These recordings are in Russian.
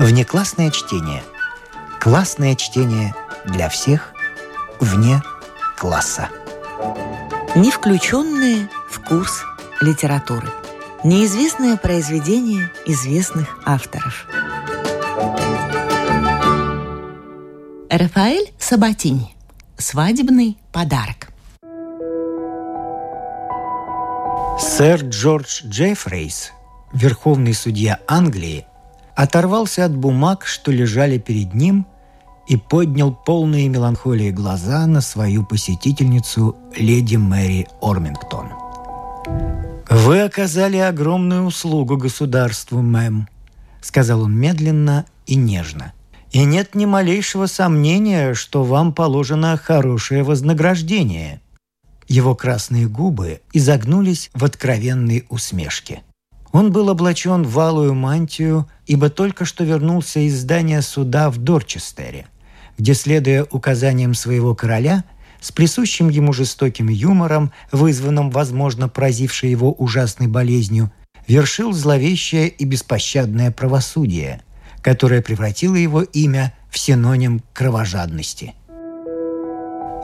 Внеклассное чтение. Классное чтение для всех вне класса. Не включенные в курс литературы. Неизвестные произведения известных авторов. Рафаэль Сабатини. Свадебный подарок. Сэр Джордж Джеффрейс, верховный судья Англии, оторвался от бумаг, что лежали перед ним, и поднял полные меланхолии глаза на свою посетительницу леди Мэри Ормингтон. «Вы оказали огромную услугу государству, мэм», — сказал он медленно и нежно. «И нет ни малейшего сомнения, что вам положено хорошее вознаграждение». Его красные губы изогнулись в откровенной усмешке. Он был облачен в алую мантию, ибо только что вернулся из здания суда в Дорчестере, где, следуя указаниям своего короля, с присущим ему жестоким юмором, вызванным, возможно, поразившей его ужасной болезнью, вершил зловещее и беспощадное правосудие, которое превратило его имя в синоним кровожадности.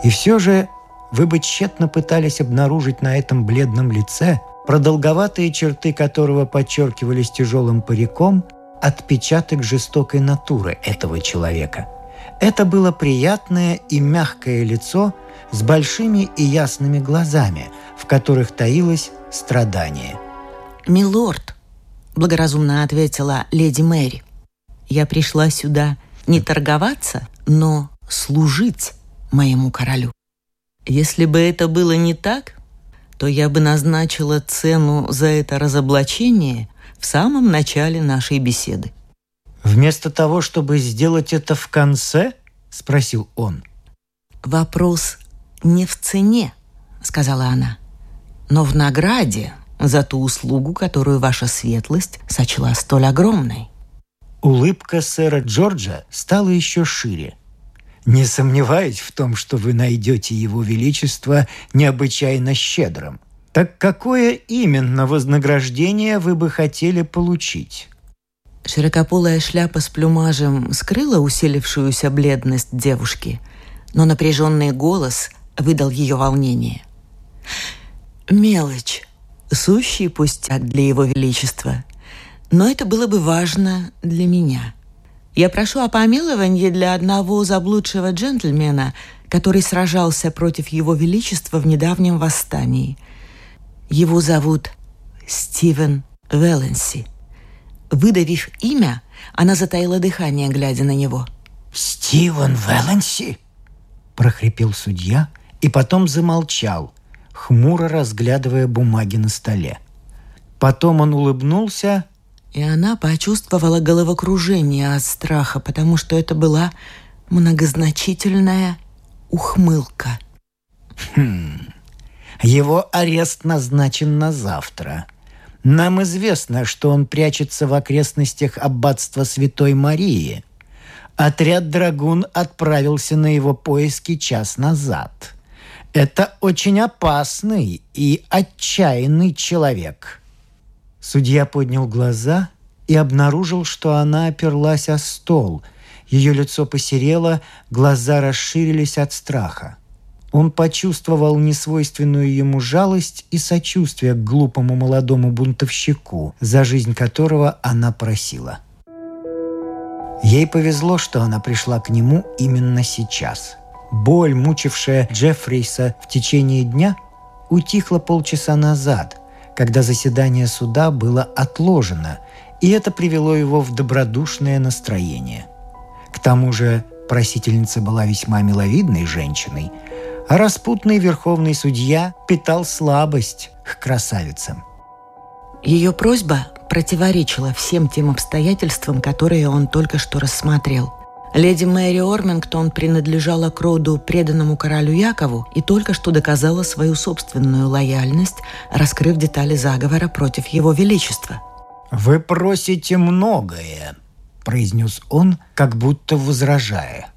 И все же вы бы тщетно пытались обнаружить на этом бледном лице, продолговатые черты которого подчеркивались тяжелым париком, отпечаток жестокой натуры этого человека. Это было приятное и мягкое лицо с большими и ясными глазами, в которых таилось страдание. «Милорд», — благоразумно ответила леди Мэри, — «я пришла сюда не торговаться, но служить моему королю». Если бы это было не так, то я бы назначила цену за это разоблачение в самом начале нашей беседы. «Вместо того, чтобы сделать это в конце?» – спросил он. «Вопрос не в цене», – сказала она, – «но в награде за ту услугу, которую ваша светлость сочла столь огромной». Улыбка сэра Джорджа стала еще шире – не сомневаюсь в том, что вы найдете Его Величество необычайно щедрым. Так какое именно вознаграждение вы бы хотели получить? Широкополая шляпа с плюмажем скрыла усилившуюся бледность девушки, но напряженный голос выдал ее волнение. «Мелочь, сущий пустяк для его величества, но это было бы важно для меня. Я прошу о помиловании для одного заблудшего джентльмена, который сражался против Его Величества в недавнем восстании. Его зовут Стивен Велленси. Выдавив имя, она затаила дыхание, глядя на него. «Стивен Велленси?» – прохрипел судья и потом замолчал, хмуро разглядывая бумаги на столе. Потом он улыбнулся и она почувствовала головокружение от страха, потому что это была многозначительная ухмылка. Хм. Его арест назначен на завтра. Нам известно, что он прячется в окрестностях аббатства Святой Марии. Отряд «Драгун» отправился на его поиски час назад. Это очень опасный и отчаянный человек – Судья поднял глаза и обнаружил, что она оперлась о стол. Ее лицо посерело, глаза расширились от страха. Он почувствовал несвойственную ему жалость и сочувствие к глупому молодому бунтовщику, за жизнь которого она просила. Ей повезло, что она пришла к нему именно сейчас. Боль, мучившая Джеффрейса в течение дня, утихла полчаса назад – когда заседание суда было отложено, и это привело его в добродушное настроение. К тому же просительница была весьма миловидной женщиной, а распутный верховный судья питал слабость к красавицам. Ее просьба противоречила всем тем обстоятельствам, которые он только что рассмотрел – Леди Мэри Ормингтон принадлежала к роду, преданному королю Якову, и только что доказала свою собственную лояльность, раскрыв детали заговора против его величества. «Вы просите многое», — произнес он, как будто возражая.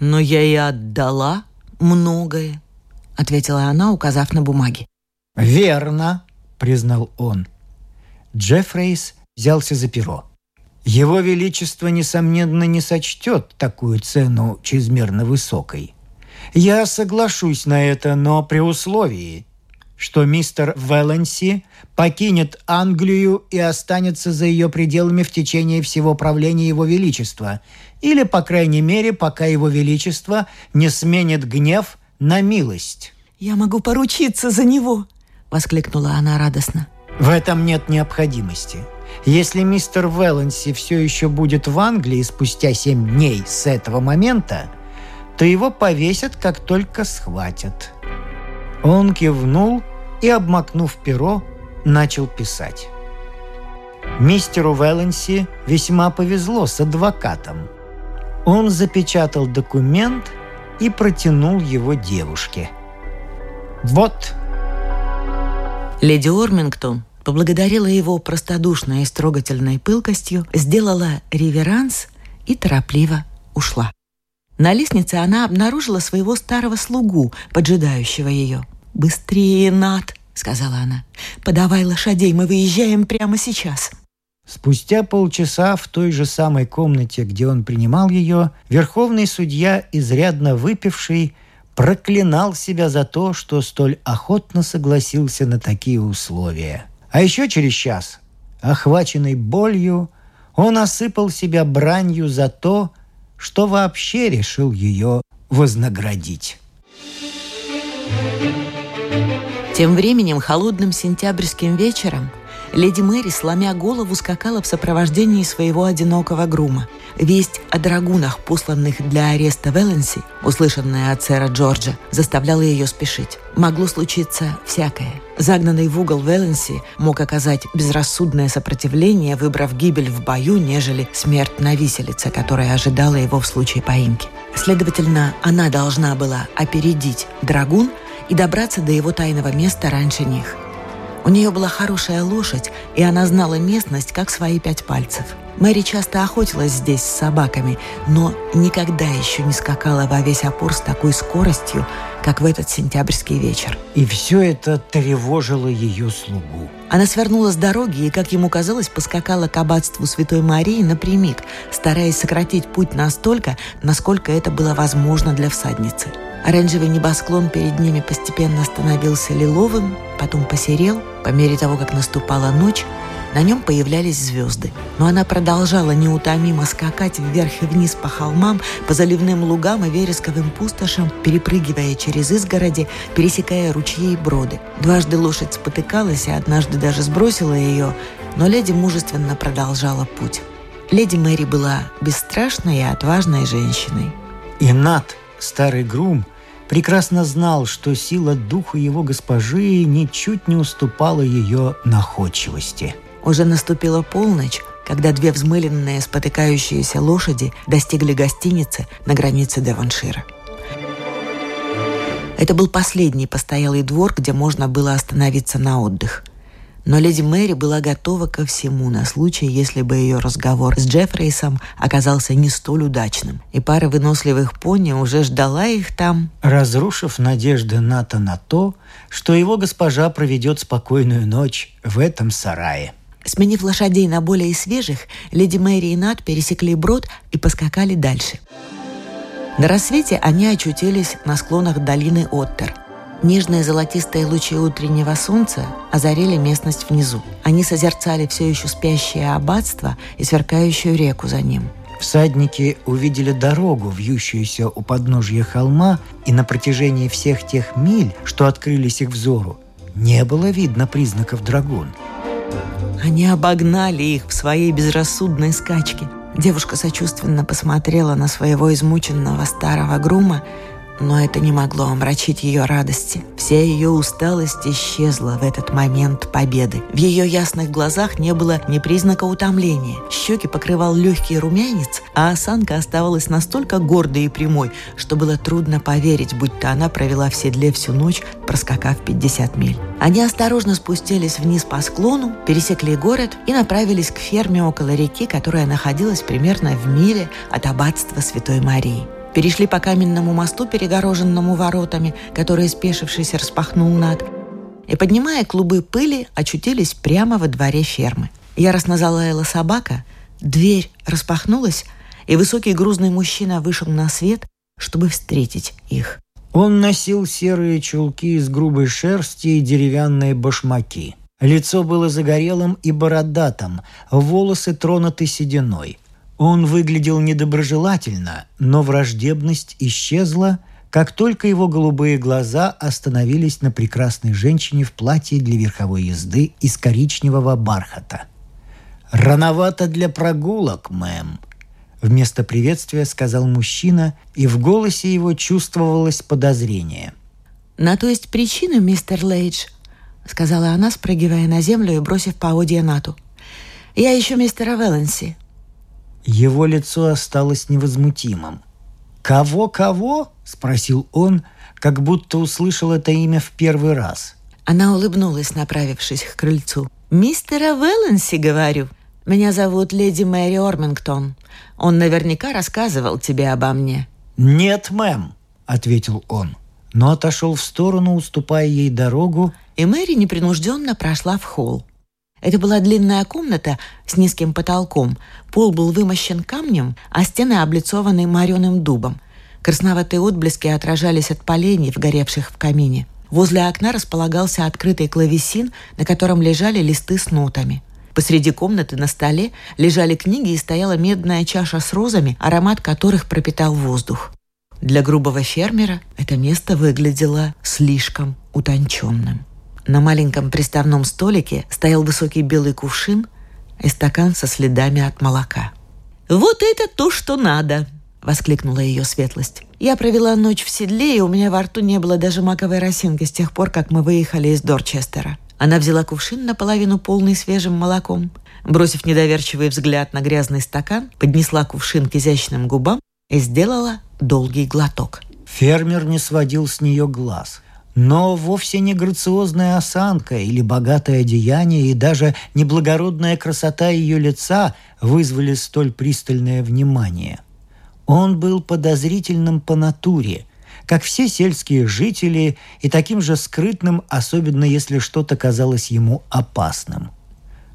«Но я и отдала многое», — ответила она, указав на бумаги. «Верно», — признал он. Джеффрейс взялся за перо. Его Величество, несомненно, не сочтет такую цену чрезмерно высокой. Я соглашусь на это, но при условии, что мистер Велленси покинет Англию и останется за ее пределами в течение всего правления Его Величества, или, по крайней мере, пока Его Величество не сменит гнев на милость. «Я могу поручиться за него!» — воскликнула она радостно. В этом нет необходимости. Если мистер Велленси все еще будет в Англии спустя семь дней с этого момента, то его повесят, как только схватят. Он кивнул и, обмакнув перо, начал писать. Мистеру Велленси весьма повезло с адвокатом. Он запечатал документ и протянул его девушке. «Вот». Леди Ормингтон поблагодарила его простодушной и строгательной пылкостью, сделала реверанс и торопливо ушла. На лестнице она обнаружила своего старого слугу, поджидающего ее. «Быстрее, Над!» — сказала она. «Подавай лошадей, мы выезжаем прямо сейчас». Спустя полчаса в той же самой комнате, где он принимал ее, верховный судья, изрядно выпивший, проклинал себя за то, что столь охотно согласился на такие условия. А еще через час, охваченный болью, он осыпал себя бранью за то, что вообще решил ее вознаградить. Тем временем, холодным сентябрьским вечером, леди Мэри, сломя голову, скакала в сопровождении своего одинокого грума. Весть о драгунах, посланных для ареста Велленси, услышанная от сэра Джорджа, заставляла ее спешить. Могло случиться всякое. Загнанный в угол Велленси мог оказать безрассудное сопротивление, выбрав гибель в бою, нежели смерть на виселице, которая ожидала его в случае поимки. Следовательно, она должна была опередить драгун – и добраться до его тайного места раньше них. У нее была хорошая лошадь, и она знала местность как свои пять пальцев. Мэри часто охотилась здесь с собаками, но никогда еще не скакала во весь опор с такой скоростью, как в этот сентябрьский вечер. И все это тревожило ее слугу. Она свернула с дороги и, как ему казалось, поскакала к аббатству Святой Марии напрямик, стараясь сократить путь настолько, насколько это было возможно для всадницы. Оранжевый небосклон перед ними постепенно становился лиловым, потом посерел. По мере того, как наступала ночь, на нем появлялись звезды. Но она продолжала неутомимо скакать вверх и вниз по холмам, по заливным лугам и вересковым пустошам, перепрыгивая через изгороди, пересекая ручьи и броды. Дважды лошадь спотыкалась и однажды даже сбросила ее, но леди мужественно продолжала путь. Леди Мэри была бесстрашной и отважной женщиной. И Над, старый грум, прекрасно знал, что сила духа его госпожи ничуть не уступала ее находчивости. Уже наступила полночь, когда две взмыленные спотыкающиеся лошади достигли гостиницы на границе Деваншира. Это был последний постоялый двор, где можно было остановиться на отдых. Но леди Мэри была готова ко всему на случай, если бы ее разговор с Джеффрейсом оказался не столь удачным. И пара выносливых пони уже ждала их там. Разрушив надежды Ната на то, что его госпожа проведет спокойную ночь в этом сарае. Сменив лошадей на более свежих, леди Мэри и Нат пересекли брод и поскакали дальше. На рассвете они очутились на склонах долины Оттер – Нежные золотистые лучи утреннего солнца озарили местность внизу. Они созерцали все еще спящее аббатство и сверкающую реку за ним. Всадники увидели дорогу, вьющуюся у подножья холма, и на протяжении всех тех миль, что открылись их взору, не было видно признаков драгун. Они обогнали их в своей безрассудной скачке. Девушка сочувственно посмотрела на своего измученного старого грума, но это не могло омрачить ее радости. Вся ее усталость исчезла в этот момент победы. В ее ясных глазах не было ни признака утомления. Щеки покрывал легкий румянец, а осанка оставалась настолько гордой и прямой, что было трудно поверить, будто она провела в седле всю ночь, проскакав 50 миль. Они осторожно спустились вниз по склону, пересекли город и направились к ферме около реки, которая находилась примерно в миле от аббатства Святой Марии перешли по каменному мосту, перегороженному воротами, которые, спешившись, распахнул над, и, поднимая клубы пыли, очутились прямо во дворе фермы. Яростно залаяла собака, Дверь распахнулась, и высокий грузный мужчина вышел на свет, чтобы встретить их. Он носил серые чулки из грубой шерсти и деревянные башмаки. Лицо было загорелым и бородатым, волосы тронуты сединой. Он выглядел недоброжелательно, но враждебность исчезла, как только его голубые глаза остановились на прекрасной женщине в платье для верховой езды из коричневого бархата. «Рановато для прогулок, мэм», Вместо приветствия сказал мужчина, и в голосе его чувствовалось подозрение. «На то есть причина, мистер Лейдж», — сказала она, спрыгивая на землю и бросив поводья Нату. «Я ищу мистера Велленси». Его лицо осталось невозмутимым. «Кого-кого?» — спросил он, как будто услышал это имя в первый раз. Она улыбнулась, направившись к крыльцу. «Мистера Велленси, говорю. Меня зовут леди Мэри Ормингтон. Он наверняка рассказывал тебе обо мне». «Нет, мэм», — ответил он, но отошел в сторону, уступая ей дорогу. И Мэри непринужденно прошла в холл. Это была длинная комната с низким потолком. Пол был вымощен камнем, а стены облицованы мореным дубом. Красноватые отблески отражались от поленьев, горевших в камине. Возле окна располагался открытый клавесин, на котором лежали листы с нотами. Посреди комнаты на столе лежали книги и стояла медная чаша с розами, аромат которых пропитал воздух. Для грубого фермера это место выглядело слишком утонченным. На маленьком приставном столике стоял высокий белый кувшин и стакан со следами от молока. «Вот это то, что надо!» — воскликнула ее светлость. «Я провела ночь в седле, и у меня во рту не было даже маковой росинки с тех пор, как мы выехали из Дорчестера. Она взяла кувшин наполовину полный свежим молоком, бросив недоверчивый взгляд на грязный стакан, поднесла кувшин к изящным губам и сделала долгий глоток. Фермер не сводил с нее глаз. Но вовсе не грациозная осанка или богатое одеяние и даже неблагородная красота ее лица вызвали столь пристальное внимание. Он был подозрительным по натуре, как все сельские жители, и таким же скрытным, особенно если что-то казалось ему опасным.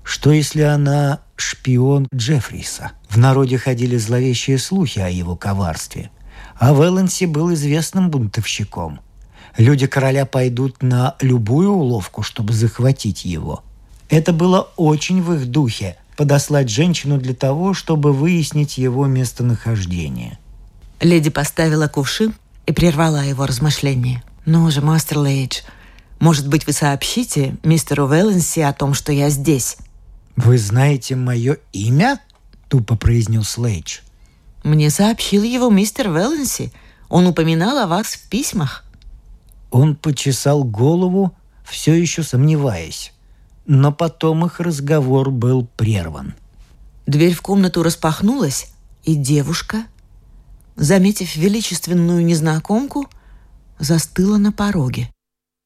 Что если она шпион Джеффриса? В народе ходили зловещие слухи о его коварстве. А Вэланси был известным бунтовщиком. Люди короля пойдут на любую уловку, чтобы захватить его. Это было очень в их духе – подослать женщину для того, чтобы выяснить его местонахождение. Леди поставила кувшин и прервала его размышления. «Ну же, мастер Лейдж, может быть, вы сообщите мистеру Велленси о том, что я здесь?» «Вы знаете мое имя?» — тупо произнес Лейдж. «Мне сообщил его мистер Велленси. Он упоминал о вас в письмах». Он почесал голову, все еще сомневаясь. Но потом их разговор был прерван. Дверь в комнату распахнулась, и девушка заметив величественную незнакомку, застыла на пороге.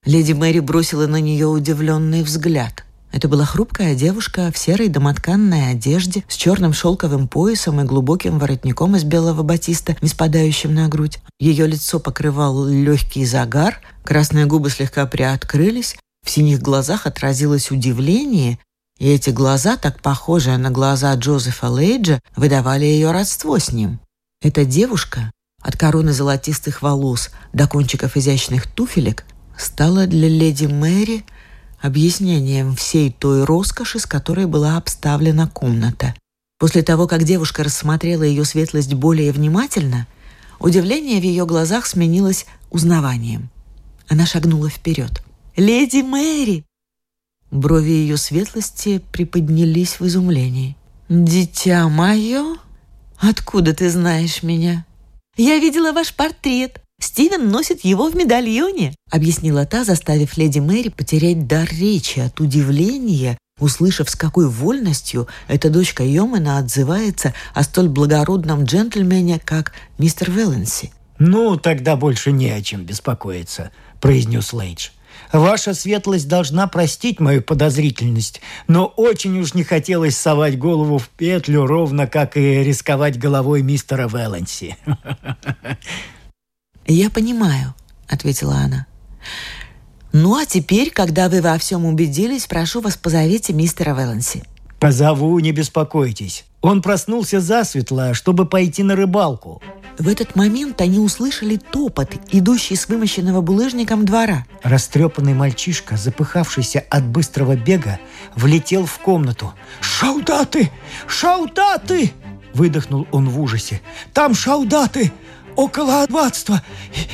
Леди Мэри бросила на нее удивленный взгляд. Это была хрупкая девушка в серой домотканной одежде с черным шелковым поясом и глубоким воротником из белого батиста, не спадающим на грудь. Ее лицо покрывал легкий загар, красные губы слегка приоткрылись, в синих глазах отразилось удивление, и эти глаза, так похожие на глаза Джозефа Лейджа, выдавали ее родство с ним. Эта девушка от короны золотистых волос до кончиков изящных туфелек стала для леди Мэри объяснением всей той роскоши, с которой была обставлена комната. После того, как девушка рассмотрела ее светлость более внимательно, удивление в ее глазах сменилось узнаванием. Она шагнула вперед. «Леди Мэри!» Брови ее светлости приподнялись в изумлении. «Дитя мое!» «Откуда ты знаешь меня?» «Я видела ваш портрет. Стивен носит его в медальоне», — объяснила та, заставив леди Мэри потерять дар речи от удивления, услышав, с какой вольностью эта дочка Йомена отзывается о столь благородном джентльмене, как мистер Велленси. «Ну, тогда больше не о чем беспокоиться», — произнес Лейдж. Ваша светлость должна простить мою подозрительность, но очень уж не хотелось совать голову в петлю, ровно как и рисковать головой мистера Велленси. «Я понимаю», — ответила она. «Ну а теперь, когда вы во всем убедились, прошу вас, позовите мистера Велленси». «Позову, не беспокойтесь. Он проснулся засветло, чтобы пойти на рыбалку». В этот момент они услышали топот, идущий с вымощенного булыжником двора. Растрепанный мальчишка, запыхавшийся от быстрого бега, влетел в комнату. «Шаудаты! Шаудаты!» – выдохнул он в ужасе. «Там шаудаты! Около аббатства!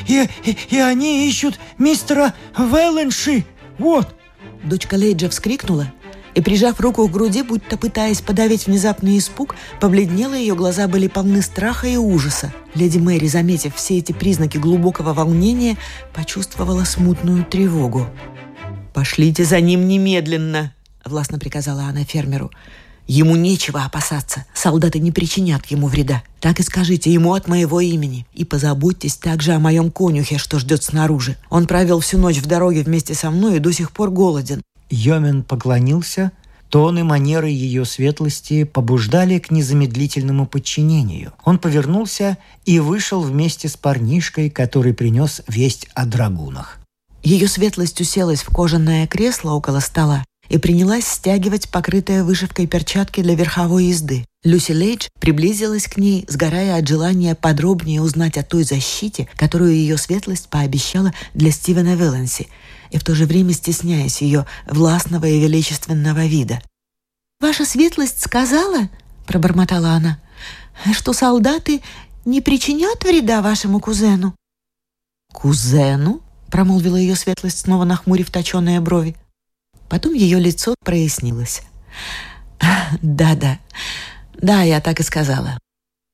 И, и, и они ищут мистера Велленши! Вот!» Дочка Лейджа вскрикнула и, прижав руку к груди, будто пытаясь подавить внезапный испуг, побледнела, ее глаза были полны страха и ужаса. Леди Мэри, заметив все эти признаки глубокого волнения, почувствовала смутную тревогу. «Пошлите за ним немедленно!» — властно приказала она фермеру. Ему нечего опасаться. Солдаты не причинят ему вреда. Так и скажите ему от моего имени. И позаботьтесь также о моем конюхе, что ждет снаружи. Он провел всю ночь в дороге вместе со мной и до сих пор голоден. Йомен поклонился, Тон и манеры ее светлости побуждали к незамедлительному подчинению. Он повернулся и вышел вместе с парнишкой, который принес весть о драгунах. Ее светлость уселась в кожаное кресло около стола и принялась стягивать покрытые вышивкой перчатки для верховой езды. Люси Лейдж приблизилась к ней, сгорая от желания подробнее узнать о той защите, которую ее светлость пообещала для Стивена Велленси – и в то же время стесняясь ее властного и величественного вида. «Ваша светлость сказала, — пробормотала она, — что солдаты не причинят вреда вашему кузену». «Кузену?» — промолвила ее светлость, снова нахмурив точеные брови. Потом ее лицо прояснилось. «Да-да, да, я так и сказала».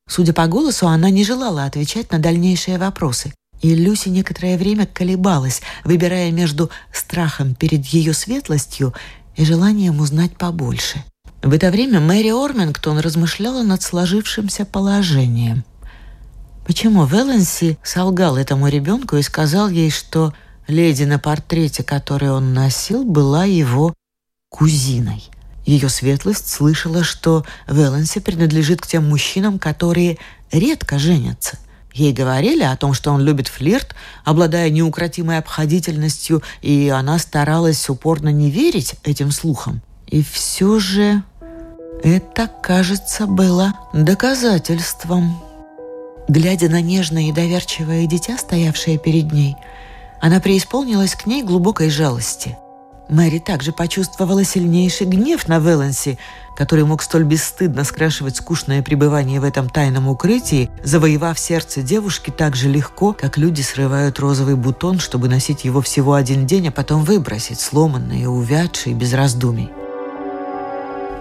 Судя по голосу, она не желала отвечать на дальнейшие вопросы. И Люси некоторое время колебалась, выбирая между страхом перед ее светлостью и желанием узнать побольше. В это время Мэри Ормингтон размышляла над сложившимся положением. Почему Велленси солгал этому ребенку и сказал ей, что леди на портрете, который он носил, была его кузиной? Ее светлость слышала, что Велленси принадлежит к тем мужчинам, которые редко женятся – Ей говорили о том, что он любит флирт, обладая неукротимой обходительностью, и она старалась упорно не верить этим слухам. И все же это, кажется, было доказательством. Глядя на нежное и доверчивое дитя, стоявшее перед ней, она преисполнилась к ней глубокой жалости. Мэри также почувствовала сильнейший гнев на Веланси, который мог столь бесстыдно скрашивать скучное пребывание в этом тайном укрытии, завоевав сердце девушки так же легко, как люди срывают розовый бутон, чтобы носить его всего один день, а потом выбросить, сломанный увядший, без раздумий.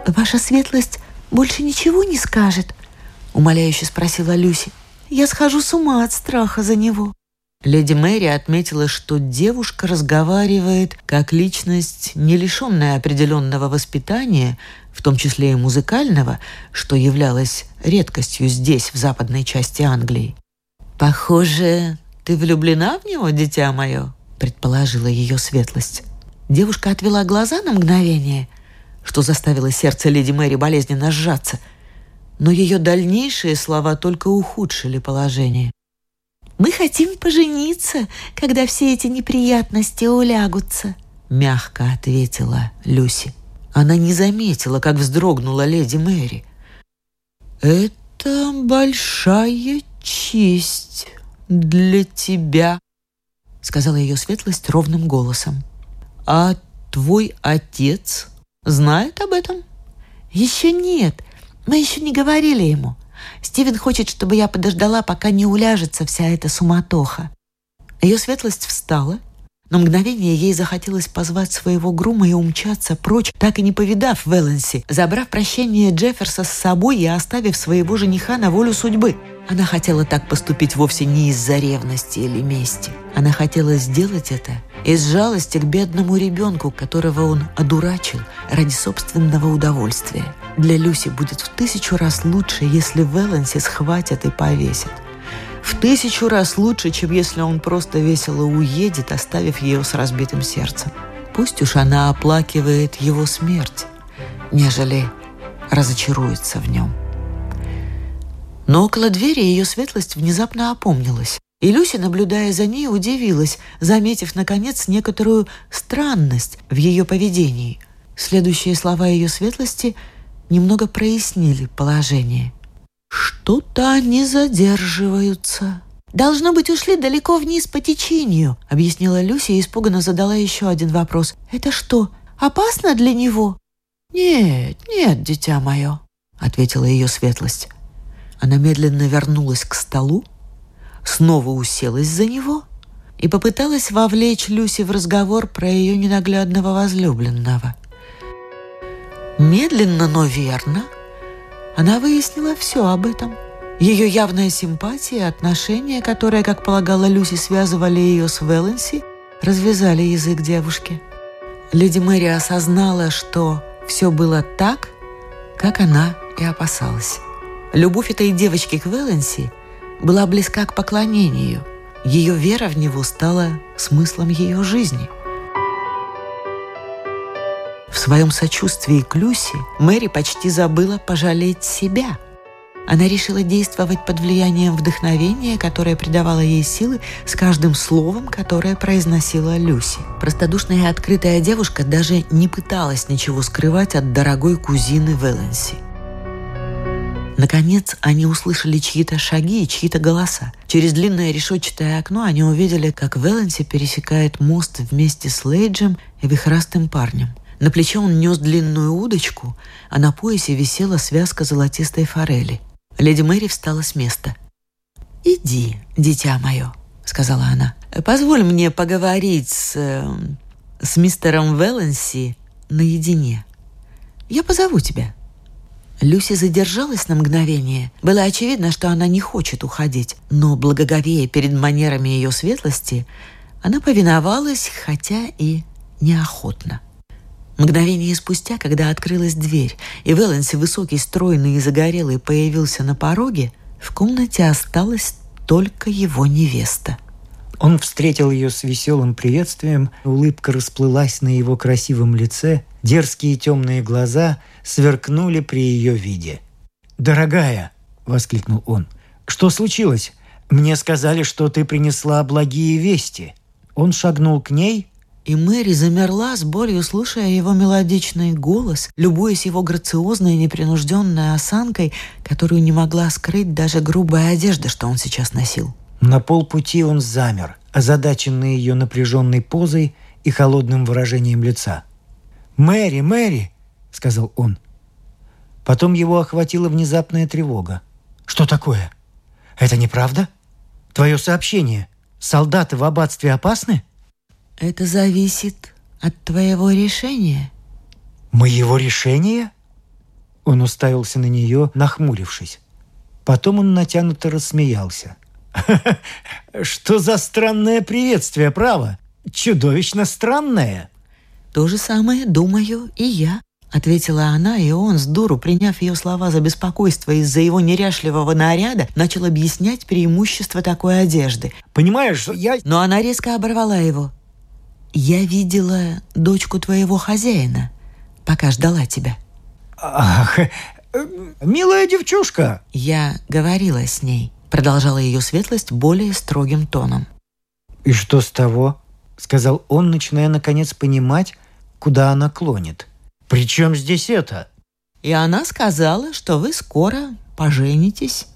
«Ваша светлость больше ничего не скажет?» — умоляюще спросила Люси. «Я схожу с ума от страха за него». Леди Мэри отметила, что девушка разговаривает как личность, не лишенная определенного воспитания, в том числе и музыкального, что являлось редкостью здесь, в западной части Англии. «Похоже, ты влюблена в него, дитя мое?» – предположила ее светлость. Девушка отвела глаза на мгновение, что заставило сердце леди Мэри болезненно сжаться, но ее дальнейшие слова только ухудшили положение. Мы хотим пожениться, когда все эти неприятности улягутся», — мягко ответила Люси. Она не заметила, как вздрогнула леди Мэри. «Это большая честь для тебя», — сказала ее светлость ровным голосом. «А твой отец знает об этом?» «Еще нет. Мы еще не говорили ему. Стивен хочет, чтобы я подождала, пока не уляжется вся эта суматоха. Ее светлость встала. На мгновение ей захотелось позвать своего грума и умчаться прочь, так и не повидав Велленси, забрав прощение Джефферса с собой и оставив своего жениха на волю судьбы. Она хотела так поступить вовсе не из-за ревности или мести. Она хотела сделать это из жалости к бедному ребенку, которого он одурачил ради собственного удовольствия. Для Люси будет в тысячу раз лучше, если Веланси схватят и повесят. В тысячу раз лучше, чем если он просто весело уедет, оставив ее с разбитым сердцем. Пусть уж она оплакивает его смерть, нежели разочаруется в нем. Но около двери ее светлость внезапно опомнилась. И Люся, наблюдая за ней, удивилась, заметив, наконец, некоторую странность в ее поведении. Следующие слова ее светлости немного прояснили положение. «Что-то они задерживаются», «Должно быть, ушли далеко вниз по течению», — объяснила Люся и испуганно задала еще один вопрос. «Это что, опасно для него?» «Нет, нет, дитя мое», — ответила ее светлость. Она медленно вернулась к столу, снова уселась за него и попыталась вовлечь Люси в разговор про ее ненаглядного возлюбленного. Медленно, но верно, она выяснила все об этом — ее явная симпатия и отношения, которые, как полагала Люси, связывали ее с Вэланси, развязали язык девушки. Леди Мэри осознала, что все было так, как она и опасалась. Любовь этой девочки к Вэланси была близка к поклонению. Ее вера в него стала смыслом ее жизни. В своем сочувствии к Люси Мэри почти забыла пожалеть себя – она решила действовать под влиянием вдохновения, которое придавало ей силы с каждым словом, которое произносила Люси. Простодушная и открытая девушка даже не пыталась ничего скрывать от дорогой кузины Вэленси. Наконец, они услышали чьи-то шаги и чьи-то голоса. Через длинное решетчатое окно они увидели, как Вэленси пересекает мост вместе с Лейджем и вихрастым парнем. На плече он нес длинную удочку, а на поясе висела связка золотистой форели – Леди Мэри встала с места. «Иди, дитя мое», — сказала она. «Позволь мне поговорить с... Э, с мистером Велленси наедине. Я позову тебя». Люси задержалась на мгновение. Было очевидно, что она не хочет уходить, но, благоговея перед манерами ее светлости, она повиновалась, хотя и неохотно. Мгновение спустя, когда открылась дверь, и Велленси, высокий, стройный и загорелый, появился на пороге, в комнате осталась только его невеста. Он встретил ее с веселым приветствием, улыбка расплылась на его красивом лице, дерзкие темные глаза сверкнули при ее виде. «Дорогая!» — воскликнул он. «Что случилось? Мне сказали, что ты принесла благие вести». Он шагнул к ней, и Мэри замерла с болью, слушая его мелодичный голос, любуясь его грациозной и непринужденной осанкой, которую не могла скрыть даже грубая одежда, что он сейчас носил. На полпути он замер, озадаченный ее напряженной позой и холодным выражением лица. «Мэри, Мэри!» — сказал он. Потом его охватила внезапная тревога. «Что такое? Это неправда? Твое сообщение. Солдаты в аббатстве опасны?» Это зависит от твоего решения. Моего решения? Он уставился на нее, нахмурившись. Потом он натянуто рассмеялся. Что за странное приветствие, право? Чудовищно странное. То же самое думаю и я, ответила она, и он, с дуру, приняв ее слова за беспокойство из-за его неряшливого наряда, начал объяснять преимущество такой одежды. «Понимаешь, я...» Но она резко оборвала его. «Я видела дочку твоего хозяина, пока ждала тебя». «Ах, э, милая девчушка!» «Я говорила с ней», — продолжала ее светлость более строгим тоном. «И что с того?» — сказал он, начиная наконец понимать, куда она клонит. «При чем здесь это?» И она сказала, что вы скоро поженитесь.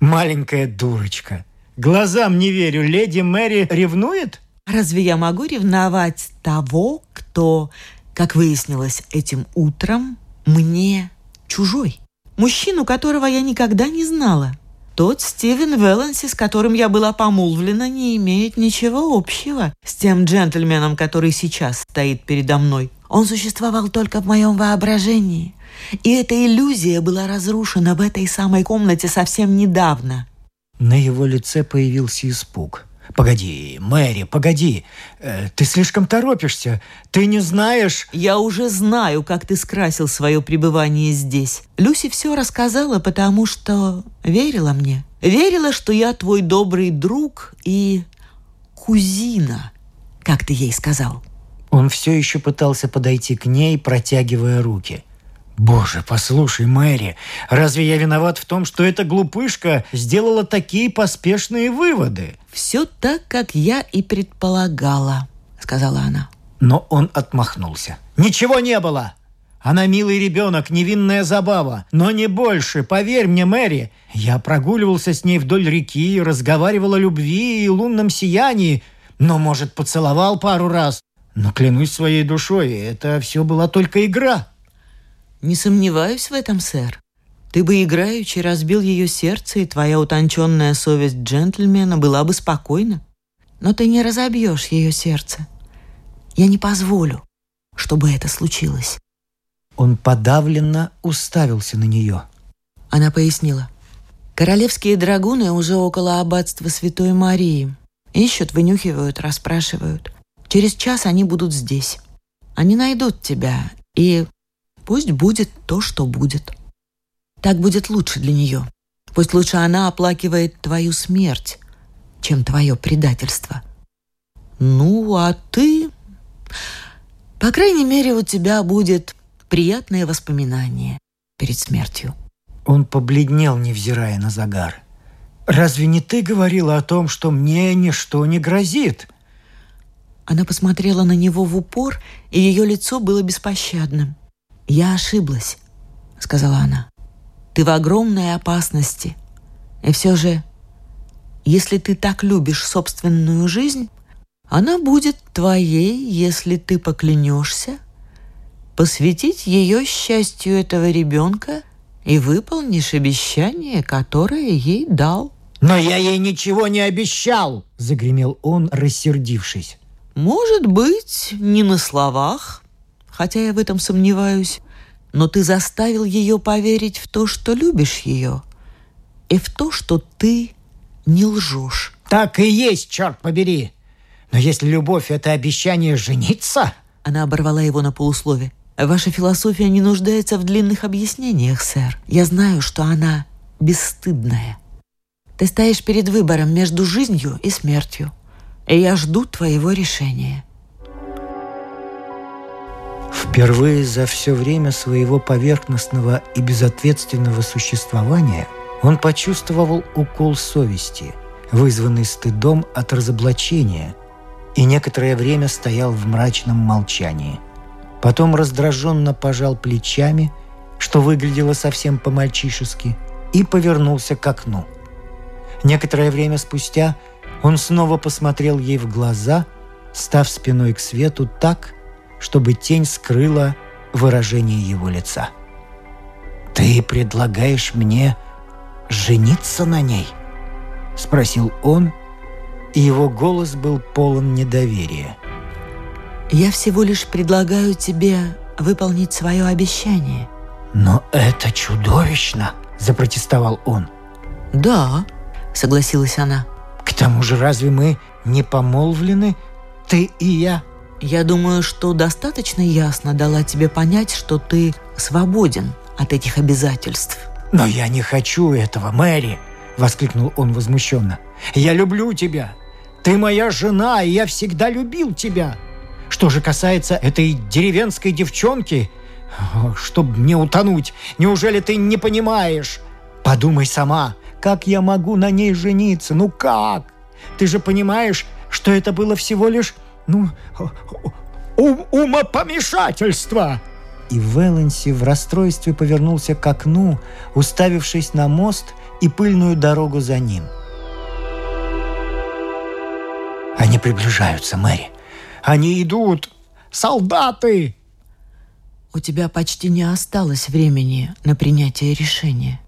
маленькая дурочка. Глазам не верю, леди Мэри ревнует? Разве я могу ревновать того, кто, как выяснилось этим утром, мне чужой? Мужчину, которого я никогда не знала. Тот Стивен Велленси, с которым я была помолвлена, не имеет ничего общего с тем джентльменом, который сейчас стоит передо мной. Он существовал только в моем воображении. И эта иллюзия была разрушена в этой самой комнате совсем недавно. На его лице появился испуг – «Погоди, Мэри, погоди. Э, ты слишком торопишься. Ты не знаешь...» «Я уже знаю, как ты скрасил свое пребывание здесь. Люси все рассказала, потому что верила мне. Верила, что я твой добрый друг и кузина, как ты ей сказал». Он все еще пытался подойти к ней, протягивая руки – Боже, послушай, Мэри, разве я виноват в том, что эта глупышка сделала такие поспешные выводы? Все так, как я и предполагала, сказала она. Но он отмахнулся. Ничего не было. Она милый ребенок, невинная забава. Но не больше, поверь мне, Мэри. Я прогуливался с ней вдоль реки, разговаривал о любви и лунном сиянии. Но, может, поцеловал пару раз. Но клянусь своей душой, это все была только игра. Не сомневаюсь в этом, сэр. Ты бы играючи разбил ее сердце, и твоя утонченная совесть джентльмена была бы спокойна. Но ты не разобьешь ее сердце. Я не позволю, чтобы это случилось. Он подавленно уставился на нее. Она пояснила. Королевские драгуны уже около аббатства Святой Марии. Ищут, вынюхивают, расспрашивают. Через час они будут здесь. Они найдут тебя, и пусть будет то, что будет. Так будет лучше для нее. Пусть лучше она оплакивает твою смерть, чем твое предательство. Ну, а ты... По крайней мере, у тебя будет приятное воспоминание перед смертью. Он побледнел, невзирая на загар. «Разве не ты говорила о том, что мне ничто не грозит?» Она посмотрела на него в упор, и ее лицо было беспощадным. «Я ошиблась», — сказала она. «Ты в огромной опасности. И все же, если ты так любишь собственную жизнь, она будет твоей, если ты поклянешься посвятить ее счастью этого ребенка и выполнишь обещание, которое ей дал. «Но я ей ничего не обещал!» — загремел он, рассердившись. «Может быть, не на словах, хотя я в этом сомневаюсь, но ты заставил ее поверить в то, что любишь ее, и в то, что ты не лжешь». «Так и есть, черт побери! Но если любовь — это обещание жениться...» Она оборвала его на полуслове. Ваша философия не нуждается в длинных объяснениях, сэр. Я знаю, что она бесстыдная. Ты стоишь перед выбором между жизнью и смертью, и я жду твоего решения. Впервые за все время своего поверхностного и безответственного существования он почувствовал укол совести, вызванный стыдом от разоблачения, и некоторое время стоял в мрачном молчании – Потом раздраженно пожал плечами, что выглядело совсем по-мальчишески, и повернулся к окну. Некоторое время спустя он снова посмотрел ей в глаза, став спиной к свету так, чтобы тень скрыла выражение его лица. «Ты предлагаешь мне жениться на ней?» — спросил он, и его голос был полон недоверия. Я всего лишь предлагаю тебе выполнить свое обещание. Но это чудовищно, запротестовал он. Да, согласилась она. К тому же разве мы не помолвлены, ты и я? Я думаю, что достаточно ясно дала тебе понять, что ты свободен от этих обязательств. Но я не хочу этого, Мэри, воскликнул он возмущенно. Я люблю тебя. Ты моя жена, и я всегда любил тебя. Что же касается этой деревенской девчонки, чтобы не утонуть, неужели ты не понимаешь? Подумай сама, как я могу на ней жениться? Ну как? Ты же понимаешь, что это было всего лишь, ну, ум умопомешательство!» И Вэланси в расстройстве повернулся к окну, уставившись на мост и пыльную дорогу за ним. «Они приближаются, Мэри. Они идут! Солдаты!» «У тебя почти не осталось времени на принятие решения».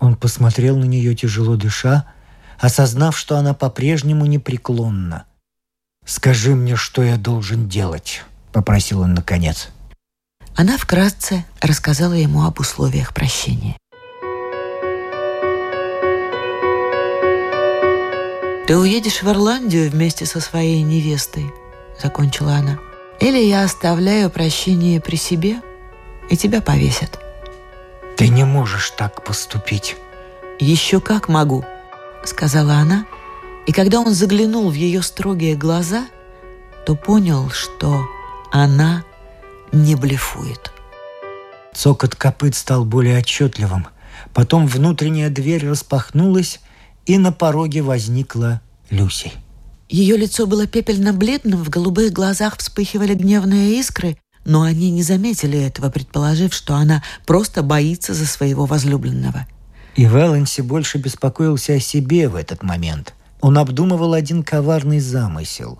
Он посмотрел на нее, тяжело дыша, осознав, что она по-прежнему непреклонна. «Скажи мне, что я должен делать», — попросил он наконец. Она вкратце рассказала ему об условиях прощения. «Ты уедешь в Ирландию вместе со своей невестой», — закончила она. «Или я оставляю прощение при себе, и тебя повесят». «Ты не можешь так поступить». «Еще как могу», — сказала она, и когда он заглянул в ее строгие глаза, то понял, что она не блефует. Цокот копыт стал более отчетливым. Потом внутренняя дверь распахнулась, и на пороге возникла Люси. Ее лицо было пепельно-бледным, в голубых глазах вспыхивали гневные искры, но они не заметили этого, предположив, что она просто боится за своего возлюбленного. И Валенси больше беспокоился о себе в этот момент. Он обдумывал один коварный замысел.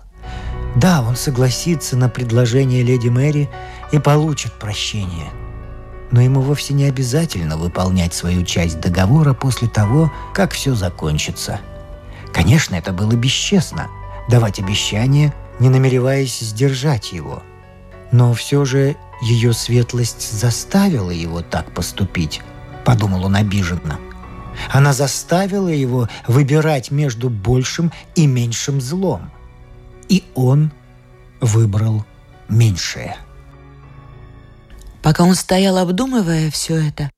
Да, он согласится на предложение леди Мэри и получит прощение. Но ему вовсе не обязательно выполнять свою часть договора после того, как все закончится. Конечно, это было бесчестно – давать обещание, не намереваясь сдержать его. Но все же ее светлость заставила его так поступить, подумал он обиженно. Она заставила его выбирать между большим и меньшим злом. И он выбрал меньшее. Пока он стоял, обдумывая все это,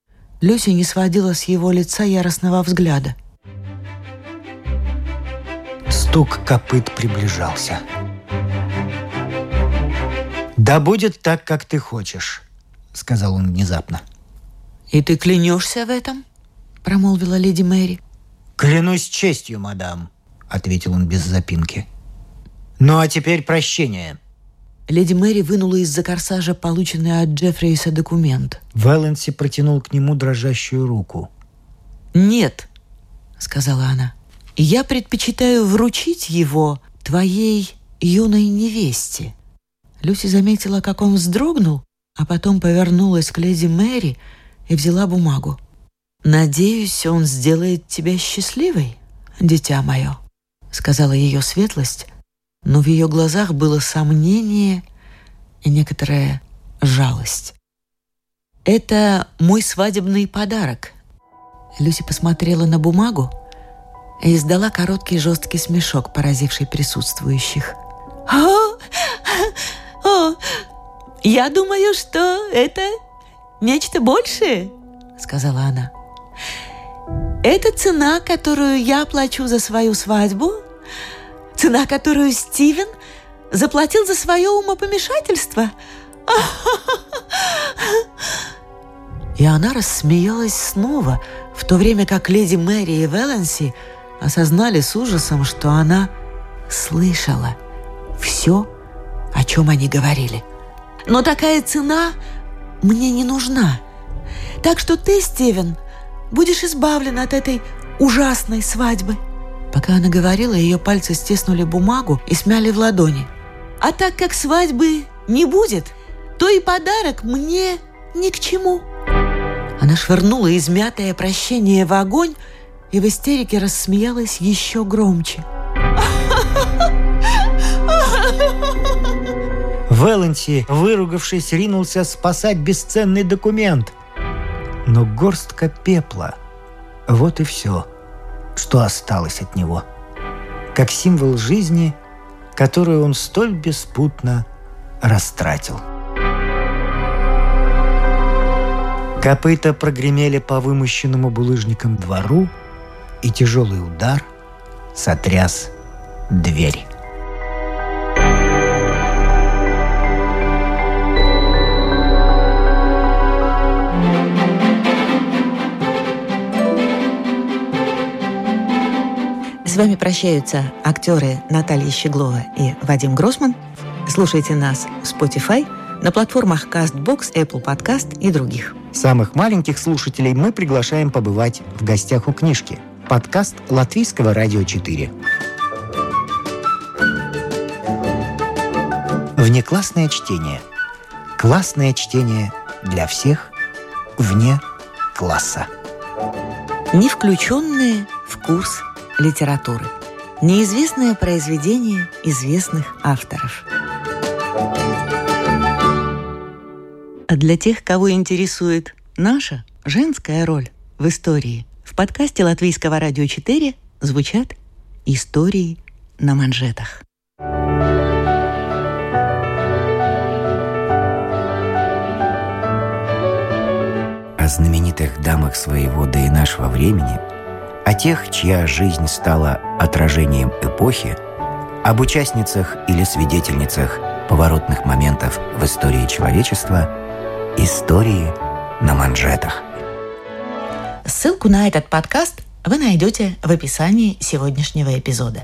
Люси не сводила с его лица яростного взгляда. Стук копыт приближался. «Да будет так, как ты хочешь», — сказал он внезапно. «И ты клянешься в этом?» — промолвила леди Мэри. «Клянусь честью, мадам», — ответил он без запинки. «Ну а теперь прощение». Леди Мэри вынула из-за корсажа полученный от Джеффрейса документ. Валенси протянул к нему дрожащую руку. «Нет», — сказала она, — «я предпочитаю вручить его твоей юной невесте». Люси заметила, как он вздрогнул, а потом повернулась к леди Мэри и взяла бумагу. «Надеюсь, он сделает тебя счастливой, дитя мое», — сказала ее светлость, но в ее глазах было сомнение и некоторая жалость. «Это мой свадебный подарок». Люси посмотрела на бумагу и издала короткий жесткий смешок, поразивший присутствующих. «О, о, я думаю, что это нечто большее», — сказала она. «Это цена, которую я плачу за свою свадьбу Цена, которую Стивен заплатил за свое умопомешательство. И она рассмеялась снова, в то время как леди Мэри и Веланси осознали с ужасом, что она слышала все, о чем они говорили. Но такая цена мне не нужна. Так что ты, Стивен, будешь избавлен от этой ужасной свадьбы. Пока она говорила, ее пальцы стеснули бумагу и смяли в ладони. А так как свадьбы не будет, то и подарок мне ни к чему. Она швырнула измятое прощение в огонь и в истерике рассмеялась еще громче. Вэланси, выругавшись, ринулся спасать бесценный документ. Но горстка пепла. Вот и все — что осталось от него, как символ жизни, которую он столь беспутно растратил. Копыта прогремели по вымощенному булыжникам двору, и тяжелый удар сотряс дверь. С вами прощаются актеры Наталья Щеглова и Вадим Гросман. Слушайте нас в Spotify, на платформах CastBox, Apple Podcast и других. Самых маленьких слушателей мы приглашаем побывать в гостях у книжки. Подкаст Латвийского радио 4. Внеклассное чтение. Классное чтение для всех вне класса. Не включенные в курс литературы. Неизвестное произведение известных авторов. А для тех, кого интересует наша женская роль в истории, в подкасте Латвийского радио 4 звучат истории на манжетах. О знаменитых дамах своего да и нашего времени – о тех, чья жизнь стала отражением эпохи, об участницах или свидетельницах поворотных моментов в истории человечества, истории на манжетах. Ссылку на этот подкаст вы найдете в описании сегодняшнего эпизода.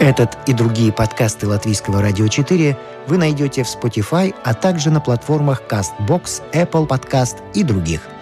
Этот и другие подкасты Латвийского радио 4 вы найдете в Spotify, а также на платформах CastBox, Apple Podcast и других –